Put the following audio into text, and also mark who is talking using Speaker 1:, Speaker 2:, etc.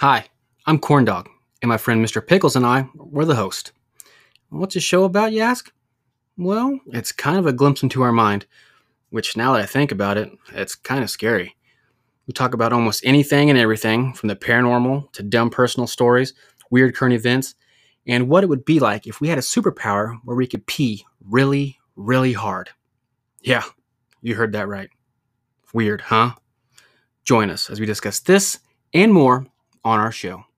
Speaker 1: Hi, I'm Corndog, and my friend Mr. Pickles and I, we're the host. What's the show about, you ask? Well, it's kind of a glimpse into our mind, which now that I think about it, it's kind of scary. We talk about almost anything and everything, from the paranormal to dumb personal stories, weird current events, and what it would be like if we had a superpower where we could pee really, really hard. Yeah, you heard that right. Weird, huh? Join us as we discuss this and more on our show.